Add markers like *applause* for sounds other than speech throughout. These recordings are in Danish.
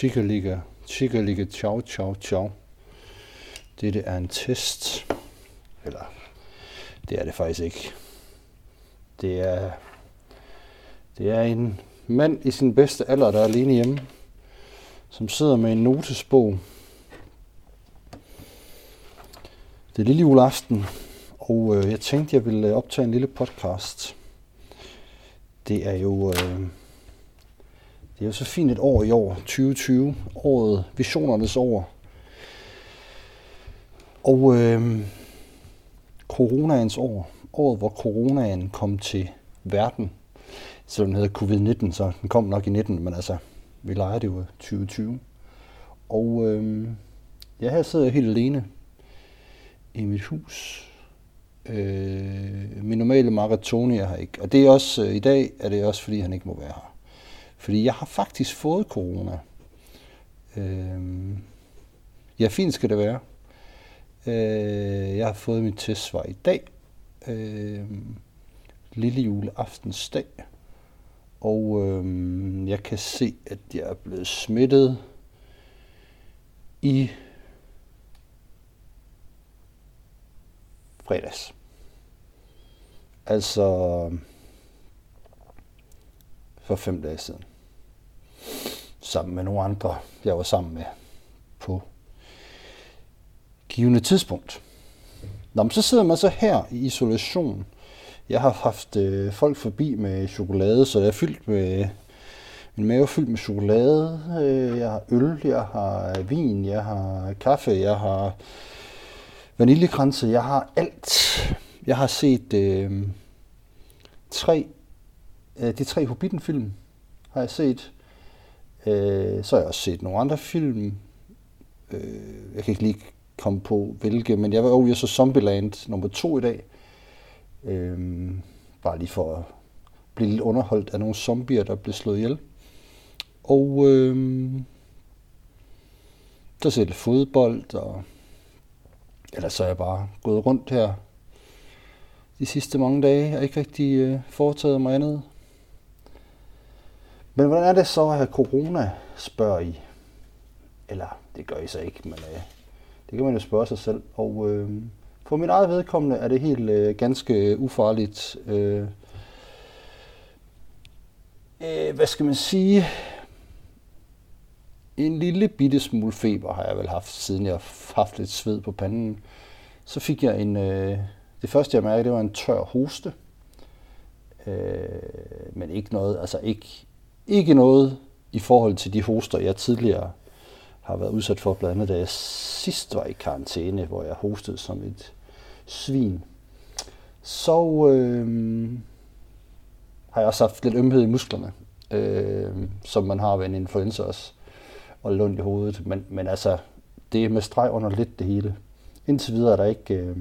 Chikaliga, Chikaliga, ciao, ciao, ciao. Dette er en test. Eller, det er det faktisk ikke. Det er, det er en mand i sin bedste alder, der er alene hjemme, som sidder med en notesbog. Det er lille juleaften, og øh, jeg tænkte, jeg ville optage en lille podcast. Det er jo... Øh, det er jo så fint et år i år, 2020, året, visionernes år. Og øh, coronaens år, året hvor coronaen kom til verden, selvom den hedder covid-19, så den kom nok i 19, men altså, vi leger det jo 2020. Og øh, ja, her sidder jeg helt alene i mit hus. Øh, min normale maratoni er her ikke. Og det er også, øh, i dag er det også, fordi han ikke må være her. Fordi jeg har faktisk fået corona. Øh, ja, fint skal det være. Øh, jeg har fået mit testsvar i dag. Øh, lille juleaftensdag. Og øh, jeg kan se, at jeg er blevet smittet i fredags. Altså for fem dage siden. Sammen med nogle andre, jeg var sammen med på givende tidspunkt. Nå, men så sidder man så her i isolation. Jeg har haft øh, folk forbi med chokolade, så jeg er fyldt med min mave er fyldt med chokolade. Øh, jeg har øl, jeg har vin, jeg har kaffe, jeg har vaniljekranse, jeg har alt. Jeg har set øh, tre, øh, de tre Hobbiten-film, har jeg set. Øh, så har jeg også set nogle andre film. Øh, jeg kan ikke lige komme på hvilke, men jeg var oh, jo så Zombieland nummer to i dag. Øh, bare lige for at blive lidt underholdt af nogle zombier, der blev slået ihjel. Og øh, så ser lidt fodbold, og ellers så er jeg bare gået rundt her de sidste mange dage, og ikke rigtig øh, foretaget mig andet. Men hvordan er det så at have corona, spørger I? Eller, det gør I så ikke, men øh, det kan man jo spørge sig selv. Og øh, for mit eget vedkommende er det helt øh, ganske ufarligt. Øh, øh, hvad skal man sige? En lille bitte smule feber har jeg vel haft, siden jeg har haft lidt sved på panden. Så fik jeg en... Øh, det første jeg mærkede, det var en tør hoste. Øh, men ikke noget, altså ikke, ikke noget i forhold til de hoster, jeg tidligere har været udsat for, blandt andet da jeg sidst var i karantæne, hvor jeg hostede som et svin. Så øh, har jeg også haft lidt ømhed i musklerne, øh, som man har ved en influenza også, og lund i hovedet. Men, men altså, det er med streg under lidt det hele. Indtil videre er der ikke... Øh,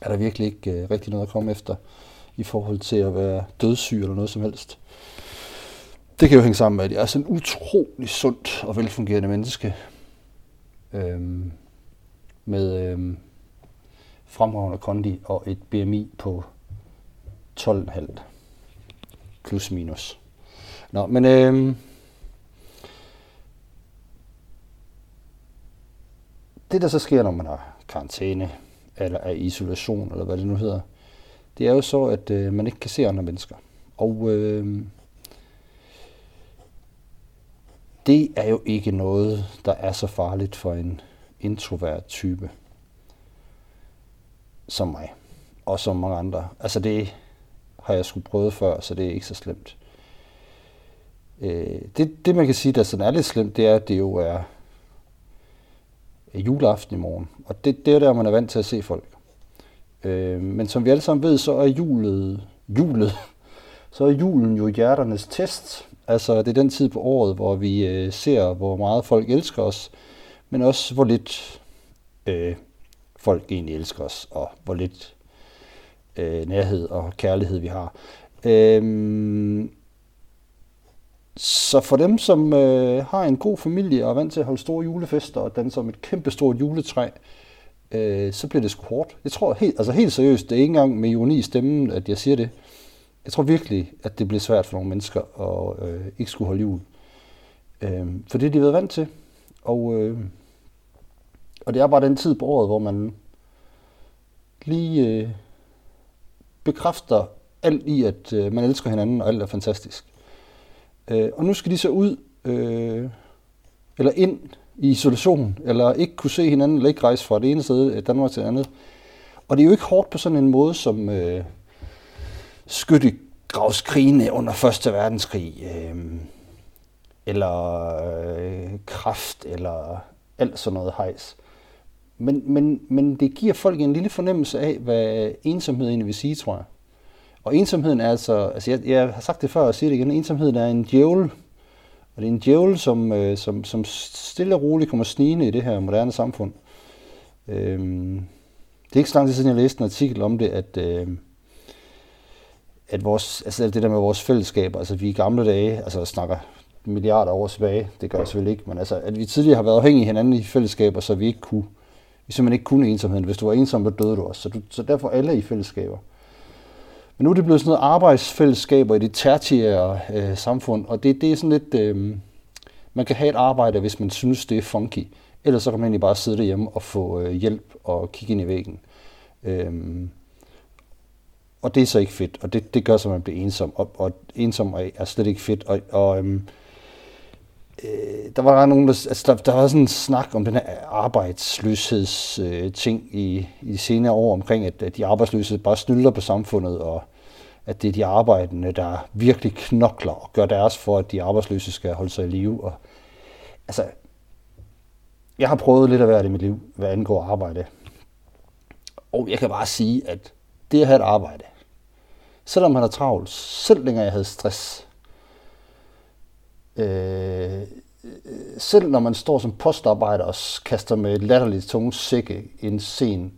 er der virkelig ikke øh, rigtig noget at komme efter i forhold til at være dødssyg eller noget som helst. Det kan jo hænge sammen med, at jeg er sådan en utrolig sundt og velfungerende menneske. Øhm, med øhm, fremragende kondi og et BMI på 12,5 plus minus. Nå, men øhm, det der så sker, når man har karantæne, eller er isolation, eller hvad det nu hedder, det er jo så, at øh, man ikke kan se andre mennesker. Og øh, det er jo ikke noget, der er så farligt for en introvert type som mig, og som mange andre. Altså det har jeg skulle prøvet før, så det er ikke så slemt. Øh, det, det man kan sige, der sådan er lidt slemt, det er, at det jo er juleaften i morgen. Og det, det er der, man er vant til at se folk. Øh, men som vi alle sammen ved, så er julet, julet, *laughs* så er julen jo hjerternes test. Altså det er den tid på året, hvor vi øh, ser, hvor meget folk elsker os, men også hvor lidt øh, folk egentlig elsker os, og hvor lidt øh, nærhed og kærlighed vi har. Øh, så for dem, som øh, har en god familie og er vant til at holde store julefester og danse som et kæmpe stort juletræ, øh, så bliver det sgu hårdt. Jeg tror helt, altså helt seriøst, det er ikke engang med ironi i stemmen, at jeg siger det. Jeg tror virkelig, at det bliver svært for nogle mennesker at øh, ikke skulle holde jul. Øh, for det er de været vant til. Og, øh, og det er bare den tid på året, hvor man lige øh, bekræfter alt i, at øh, man elsker hinanden, og alt er fantastisk. Øh, og nu skal de så ud, øh, eller ind i isolation, eller ikke kunne se hinanden, eller ikke rejse fra det ene sted af Danmark til det andet. Og det er jo ikke hårdt på sådan en måde, som øh, skyttegravskrigene under Første Verdenskrig, øh, eller øh, kraft, eller alt sådan noget hejs. Men, men, men det giver folk en lille fornemmelse af, hvad ensomhed egentlig vil sige, tror jeg. Og ensomheden er altså, altså jeg, jeg har sagt det før og siger det igen, ensomheden er en djævel. Og det er en djævel, som, øh, som, som stille og roligt kommer snigende i det her moderne samfund. Øhm, det er ikke så lang tid siden, jeg læste en artikel om det, at, øh, at vores, altså det der med vores fællesskaber, altså vi i gamle dage, altså snakker milliarder år tilbage, det gør jeg selvfølgelig ikke, men altså at vi tidligere har været afhængige af hinanden i fællesskaber, så vi ikke kunne, vi simpelthen ikke kunne ensomheden. Hvis du var ensom, så døde du også. Så, du, så derfor alle i fællesskaber. Men nu er det blevet sådan noget arbejdsfællesskaber i det tertiære øh, samfund, og det, det er sådan lidt, øh, man kan have et arbejde, hvis man synes, det er funky. Ellers så kan man egentlig bare sidde derhjemme og få øh, hjælp og kigge ind i væggen. Øh, og det er så ikke fedt, og det, det gør så, at man bliver ensom, og, og ensom er slet ikke fedt. Og, og øhm, øh, der var nogen, der, altså der, der var sådan en snak om den her arbejdsløsheds øh, ting i, i de senere år omkring, at, at de arbejdsløse bare snylder på samfundet, og at det er de arbejdende, der virkelig knokler og gør deres for, at de arbejdsløse skal holde sig i live. Og, altså, jeg har prøvet lidt at være det i mit liv, hvad angår arbejde. Og jeg kan bare sige, at det at have et arbejde, selvom han har travlt, selv længere jeg havde stress, øh, selv når man står som postarbejder og kaster med latterligt tunge sække en sen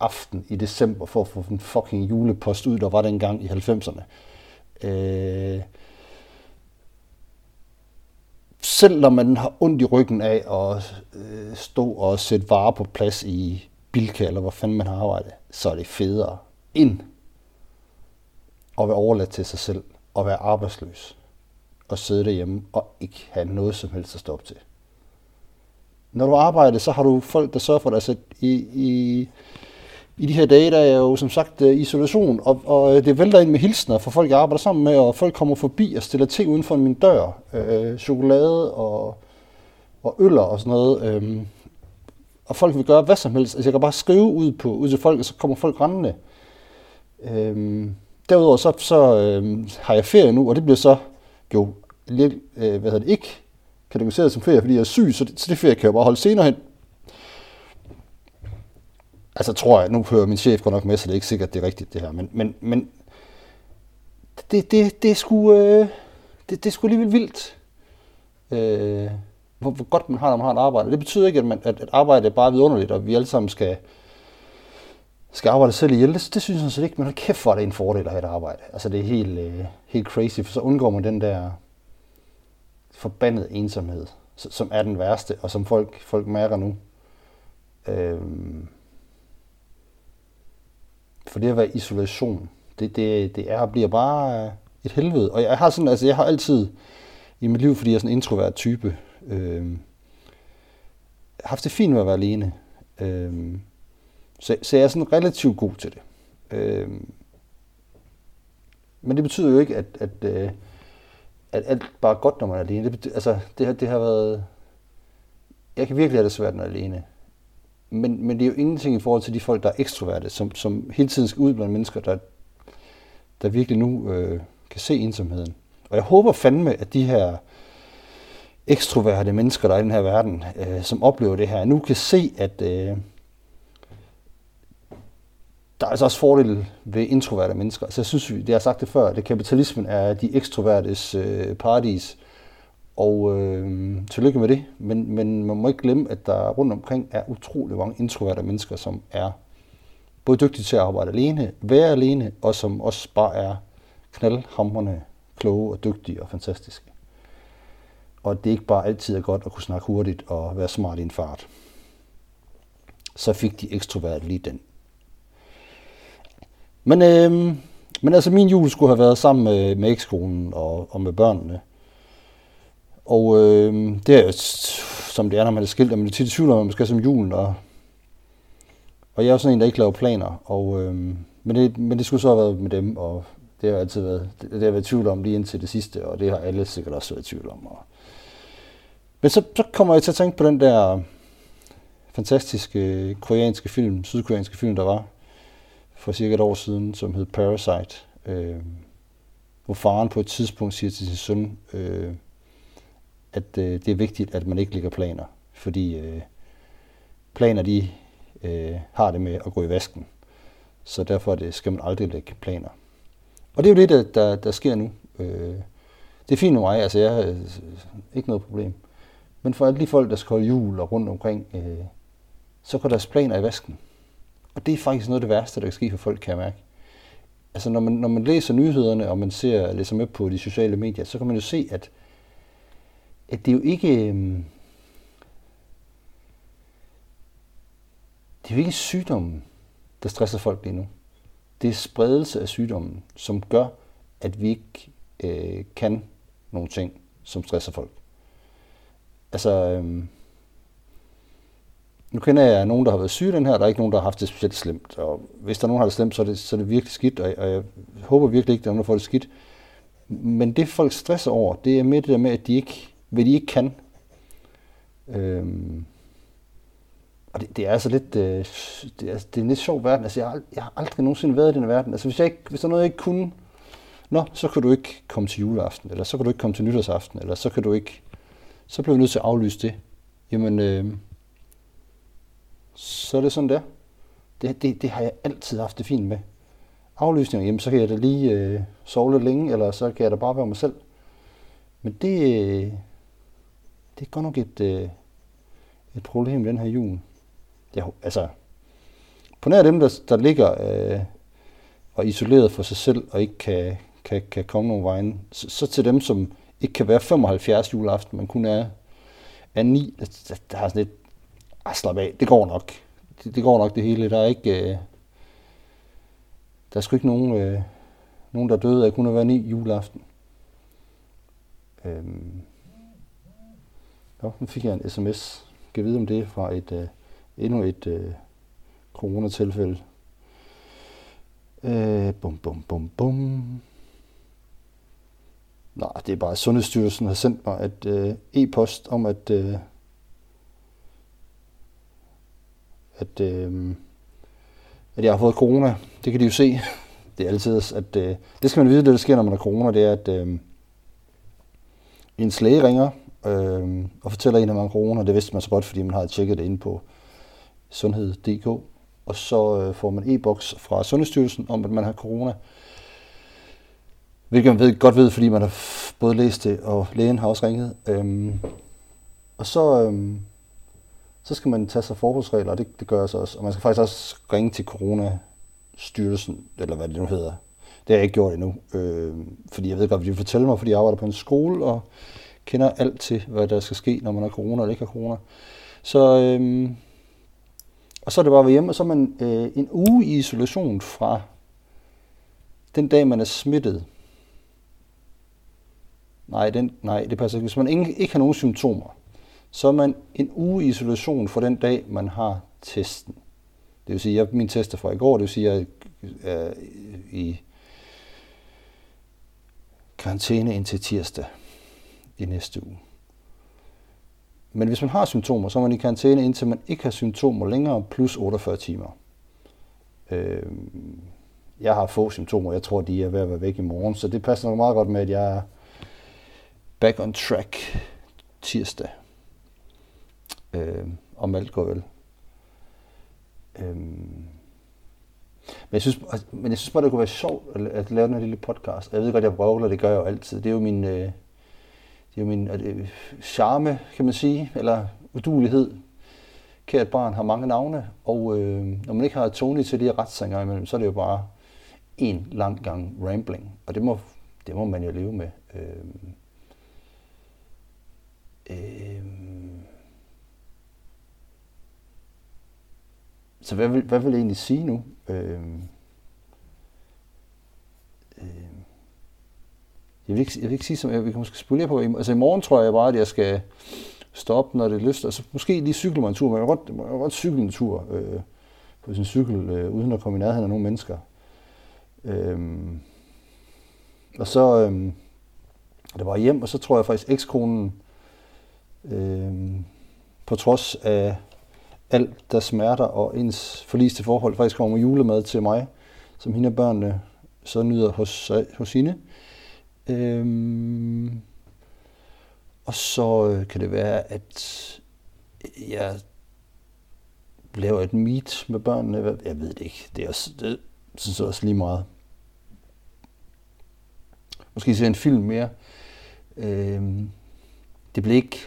aften i december for at få en fucking julepost ud, der var dengang i 90'erne. Øh, selv når man har ondt i ryggen af at øh, stå og sætte varer på plads i Bilka, eller hvor fanden man har arbejdet, så er det federe end at være overladt til sig selv og være arbejdsløs og sidde derhjemme og ikke have noget som helst at stå op til. Når du arbejder, så har du folk, der sørger for dig. Så altså, i, i, i de her dage, der er jo som sagt øh, isolation, og, og øh, det vælter ind med hilsner for folk, jeg arbejder sammen med, og folk kommer forbi og stiller ting uden for min dør. Øh, øh chokolade og, og øller og sådan noget. Øh, og folk vil gøre hvad som helst. Altså jeg kan bare skrive ud, på, ud til folk, og så kommer folk rendende. Øh, derudover så, så øh, har jeg ferie nu, og det bliver så jo lidt, øh, hvad hedder det, ikke kategoriseret som ferie, fordi jeg er syg, så det, så det ferie kan jeg bare holde senere hen. Altså tror jeg, nu hører min chef godt nok med, så det er ikke sikkert, det er rigtigt det her, men, men, men det, det, det, er sgu, øh, det, det er sgu alligevel vildt, øh, hvor, hvor godt man har, når man har et arbejde. Det betyder ikke, at, man, at, at arbejde er bare vidunderligt, og vi alle sammen skal, skal arbejde selv ihjel. Det, det synes jeg så ikke, men hold kæft hvor er det en fordel at have et arbejde. Altså det er helt, øh, helt crazy, for så undgår man den der forbandet ensomhed, som er den værste, og som folk, folk mærker nu. Øhm, for det at være isolation, det, det, det er bliver bare et helvede. Og jeg har sådan, altså jeg har altid i mit liv, fordi jeg er sådan en introvert type, øhm, haft det fint med at være alene. Øhm, så, så jeg er sådan relativt god til det. Øh, men det betyder jo ikke, at, at, at, at alt bare er godt, når man er alene. Det, betyder, altså, det, har, det har været... Jeg kan virkelig have det svært, når jeg er alene. Men, men det er jo ingenting i forhold til de folk, der er ekstroverte, som, som hele tiden skal ud blandt mennesker, der, der virkelig nu øh, kan se ensomheden. Og jeg håber fandme, at de her ekstroverte mennesker, der er i den her verden, øh, som oplever det her, nu kan se, at øh, der er altså også fordele ved introverte mennesker. Altså jeg synes, det har sagt det før, at kapitalismen er de ekstrovertes øh, paradis. Og øh, tillykke med det, men, men man må ikke glemme, at der rundt omkring er utrolig mange introverte mennesker, som er både dygtige til at arbejde alene, være alene, og som også bare er knaldhamrende, kloge og dygtige og fantastiske. Og det er ikke bare altid er godt at kunne snakke hurtigt og være smart i en fart. Så fik de ekstrovert lige den. Men, øh, men altså min jul skulle have været sammen med, med ekskonen og, og med børnene. Og øh, det er jo, som det er, når man er skilt, at man er tit i tvivl om, man skal som julen. Og, og jeg er jo sådan en, der ikke laver planer. Og, øh, men, det, men det skulle så have været med dem, og det har altid været, det, det har været i tvivl om lige indtil det sidste, og det har alle sikkert også været i tvivl om. Og, men så, så kommer jeg til at tænke på den der fantastiske koreanske film, sydkoreanske film, der var for cirka et år siden, som hed Parasite. Øh, hvor faren på et tidspunkt siger til sin søn, øh, at øh, det er vigtigt, at man ikke lægger planer, fordi øh, planer de øh, har det med at gå i vasken. Så derfor det, skal man aldrig lægge planer. Og det er jo det, der, der, der sker nu. Øh, det er fint med mig, altså jeg har øh, ikke noget problem. Men for alle de folk, der skal holde jul og rundt omkring, øh, så går deres planer i vasken. Og det er faktisk noget af det værste, der kan ske for folk, kan jeg mærke. Altså når man, når man læser nyhederne, og man ser, læser med på de sociale medier, så kan man jo se, at, at det er jo ikke... Øhm, det er jo ikke sygdommen, der stresser folk lige nu. Det er spredelse af sygdommen, som gør, at vi ikke øh, kan nogle ting, som stresser folk. Altså, øhm, nu kender jeg nogen, der har været syge den her, der er ikke nogen, der har haft det specielt slemt. Og hvis der er nogen, der har det slemt, så er det, så er det virkelig skidt, og jeg, og jeg håber virkelig ikke, at der er nogen, der får det skidt. Men det folk stresser over, det er med det der med, at de ikke, hvad de ikke kan. Øhm, og det, det er altså lidt, øh, det, er, det er en lidt sjov verden. Altså, jeg har, jeg har aldrig nogensinde været i den verden. Altså, hvis, jeg ikke, hvis der er noget, jeg ikke kunne, nå, så kan du ikke komme til juleaften, eller så kan du ikke komme til nytårsaften, eller så kan du ikke, så bliver vi nødt til at aflyse det. Jamen, øh, så er det sådan der. Det, det, det har jeg altid haft det fint med. Aflysninger, jamen så kan jeg da lige øh, sove lidt længe, eller så kan jeg da bare være mig selv. Men det, øh, det er godt nok et, øh, et problem den her jul. Jeg, altså, på nær dem, der, der ligger øh, og isoleret for sig selv, og ikke kan, kan, kan komme nogen vejen, så, så til dem, som ikke kan være 75 juleaften, men kun er, er 9, der, der har sådan lidt, ah, slap af, det går nok. Det, det går nok det hele. Der er ikke, øh, der er sgu ikke nogen, øh, nogen der døde af kun at være ni juleaften. Øhm. Nå, nu fik jeg en sms. Kan vide om det fra et, øh, endnu et øh, coronatilfælde. Øh, bum, bum, bum, bum. Nej, det er bare, at Sundhedsstyrelsen har sendt mig et øh, e-post om, at øh, at, øh, at jeg har fået corona. Det kan de jo se. *laughs* Det er altid, at øh, det skal man vide, det der sker, når man har corona, det er, at øh, en læge ringer øh, og fortæller en, at man har corona. Det vidste man så godt, fordi man har tjekket det inde på sundhed.dk. Og så øh, får man e-boks fra Sundhedsstyrelsen om, at man har corona. Hvilket man ved, godt ved, fordi man har både læst det, og lægen har også ringet. Øh, og så, øh, så skal man tage sig forholdsregler, og det, det gør jeg så også. Og man skal faktisk også ringe til Corona-styrelsen, eller hvad det nu hedder. Det har jeg ikke gjort endnu, øh, fordi jeg ved godt, hvad de vil fortælle mig, fordi jeg arbejder på en skole, og kender alt til, hvad der skal ske, når man har corona eller ikke har corona. Så, øh, og så er det bare at være hjemme, og så er man øh, en uge i isolation fra den dag, man er smittet. Nej, den, nej det passer ikke. Hvis man ikke, ikke har nogen symptomer, så er man en uge i isolation for den dag, man har testen. Det vil sige, at min test er fra i går, det vil sige, at jeg er i karantæne indtil tirsdag i næste uge. Men hvis man har symptomer, så er man i karantæne indtil man ikke har symptomer længere, plus 48 timer. Øh, jeg har få symptomer, jeg tror, de er ved at være væk i morgen, så det passer nok meget godt med, at jeg er back on track tirsdag øh, om alt går vel. Øh, men jeg, synes, altså, men jeg synes bare, det kunne være sjovt at, at lave den her lille podcast. Jeg ved godt, jeg vrøvler, det gør jeg jo altid. Det er jo min, øh, det er jo min øh, charme, kan man sige, eller udulighed. Kært barn har mange navne, og øh, når man ikke har Tony til de retssanger imellem, så er det jo bare en lang gang rambling. Og det må, det må man jo leve med. Øh, øh, så hvad vil, hvad vil jeg egentlig sige nu? Øh, øh, jeg vil ikke, jeg vil ikke sige, som jeg, vi kan måske spolere på. Altså i morgen tror jeg bare, at jeg skal stoppe, når det er lyst. Altså måske lige cykle mig en tur, men jeg kan godt, jeg kan godt cykle en tur øh, på sin cykel, øh, uden at komme i nærheden af nogle mennesker. Øhm, og så øhm, det var hjem, og så tror jeg faktisk ekskonen, øh, på trods af alt der smerter og ens forliste forhold, faktisk kommer med julemad til mig, som hende og børnene så nyder hos, øh, hos hende. Øhm, og så øh, kan det være, at jeg laver et meet med børnene. Jeg ved det ikke. Det er også, det synes jeg også lige meget. Måske se en film mere. Øhm, det blev ikke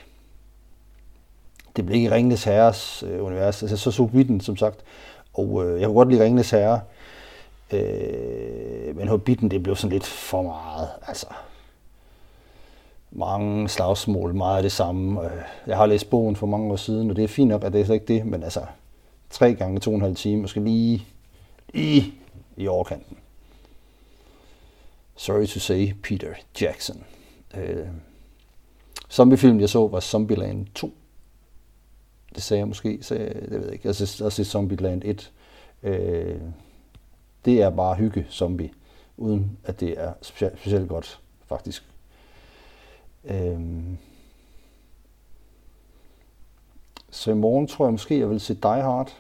det blev ikke Ringnes Herres øh, univers. Altså, så så vi den, som sagt. Og øh, jeg kunne godt lide Ringnes Herre. Øh, men Hobbiten, det blev sådan lidt for meget. Altså, mange slagsmål, meget af det samme. Øh, jeg har læst bogen for mange år siden, og det er fint nok, at det er slet ikke det, men altså, tre gange to og en halv time, måske lige, lige i overkanten. Sorry to say, Peter Jackson. Øh, zombiefilm, jeg så, var Zombieland 2. Det sagde jeg måske, så jeg, det ved jeg ikke. Jeg har set Zombieland 1. Øh, det er bare hygge zombie, uden at det er specielt, specielt godt, faktisk. Øh, Så i morgen tror jeg måske, jeg vil se Die Hard.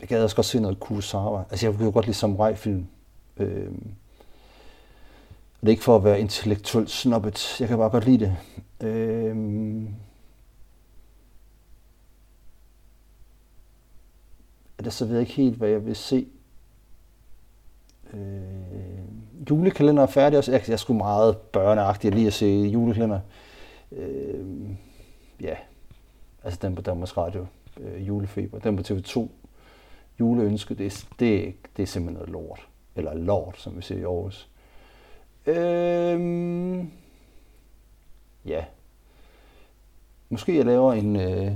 Jeg gad også godt se noget Kurosawa. Altså jeg kunne godt lide samurai-film. Øhm. Det er ikke for at være intellektuelt snobbet. Jeg kan bare godt lide det. Øhm. Ellers så ved jeg ikke helt, hvad jeg vil se. Øh, julekalender er færdig også. Jeg, jeg er sgu meget børneagtig lige at se julekalender. Øh, ja, altså den på Danmarks Radio, øh, julefeber. Den på TV2, juleønske, det, det, det er simpelthen noget lort. Eller lort, som vi siger i Aarhus. Øh, ja. Måske jeg laver en, øh,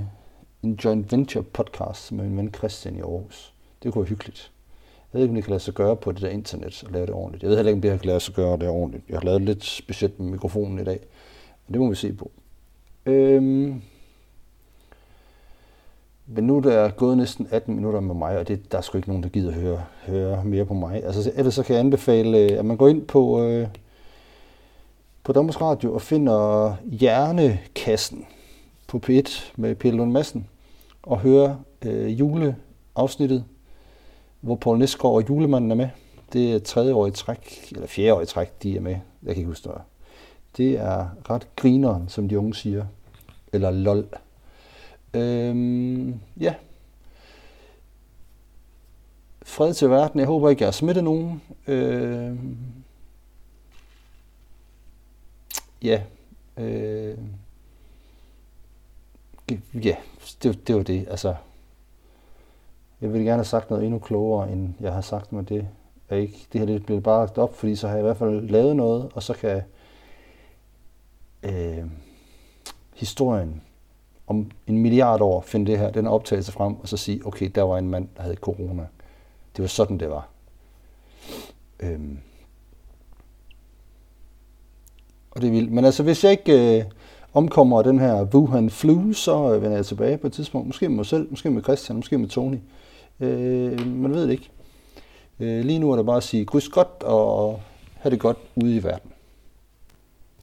en joint venture podcast med min ven Christian i Aarhus. Det kunne være hyggeligt. Jeg ved ikke, om det kan lade sig gøre på det der internet og lave det ordentligt. Jeg ved heller ikke, om det kan lade sig gøre det ordentligt. Jeg har lavet lidt specielt med mikrofonen i dag. Men det må vi se på. Øhm. Men nu er der gået næsten 18 minutter med mig, og det, der er sgu ikke nogen, der gider høre, høre mere på mig. Altså, ellers så kan jeg anbefale, øh, at man går ind på, øh, på Danmarks Radio og finder Hjernekassen på P1 med Pelle Lund Madsen og høre øh, juleafsnittet, hvor Paul Næsgaard og julemanden er med. Det er tredje år i træk, eller fjerde år i træk, de er med. Jeg kan ikke huske det. Det er ret grineren, som de unge siger. Eller lol. Øhm, ja. Fred til verden. Jeg håber ikke, jeg har smittet nogen. Øhm, ja. Øhm, ja, det, det var det. Altså, jeg ville gerne have sagt noget endnu klogere, end jeg har sagt med det. Er ikke, det her det bliver bare lagt op, fordi så har jeg i hvert fald lavet noget, og så kan øh, historien om en milliard år finde det her, den optagelse frem, og så sige, okay, der var en mand, der havde corona. Det var sådan, det var. Øhm. Og det er vildt. Men altså, hvis jeg ikke... Øh, omkommer den her Wuhan flu, så øh, vender jeg tilbage på et tidspunkt. Måske med mig selv, måske med Christian, måske med Tony. Øh, man ved det ikke. Øh, lige nu er det bare at sige kryds godt og have det godt ude i verden.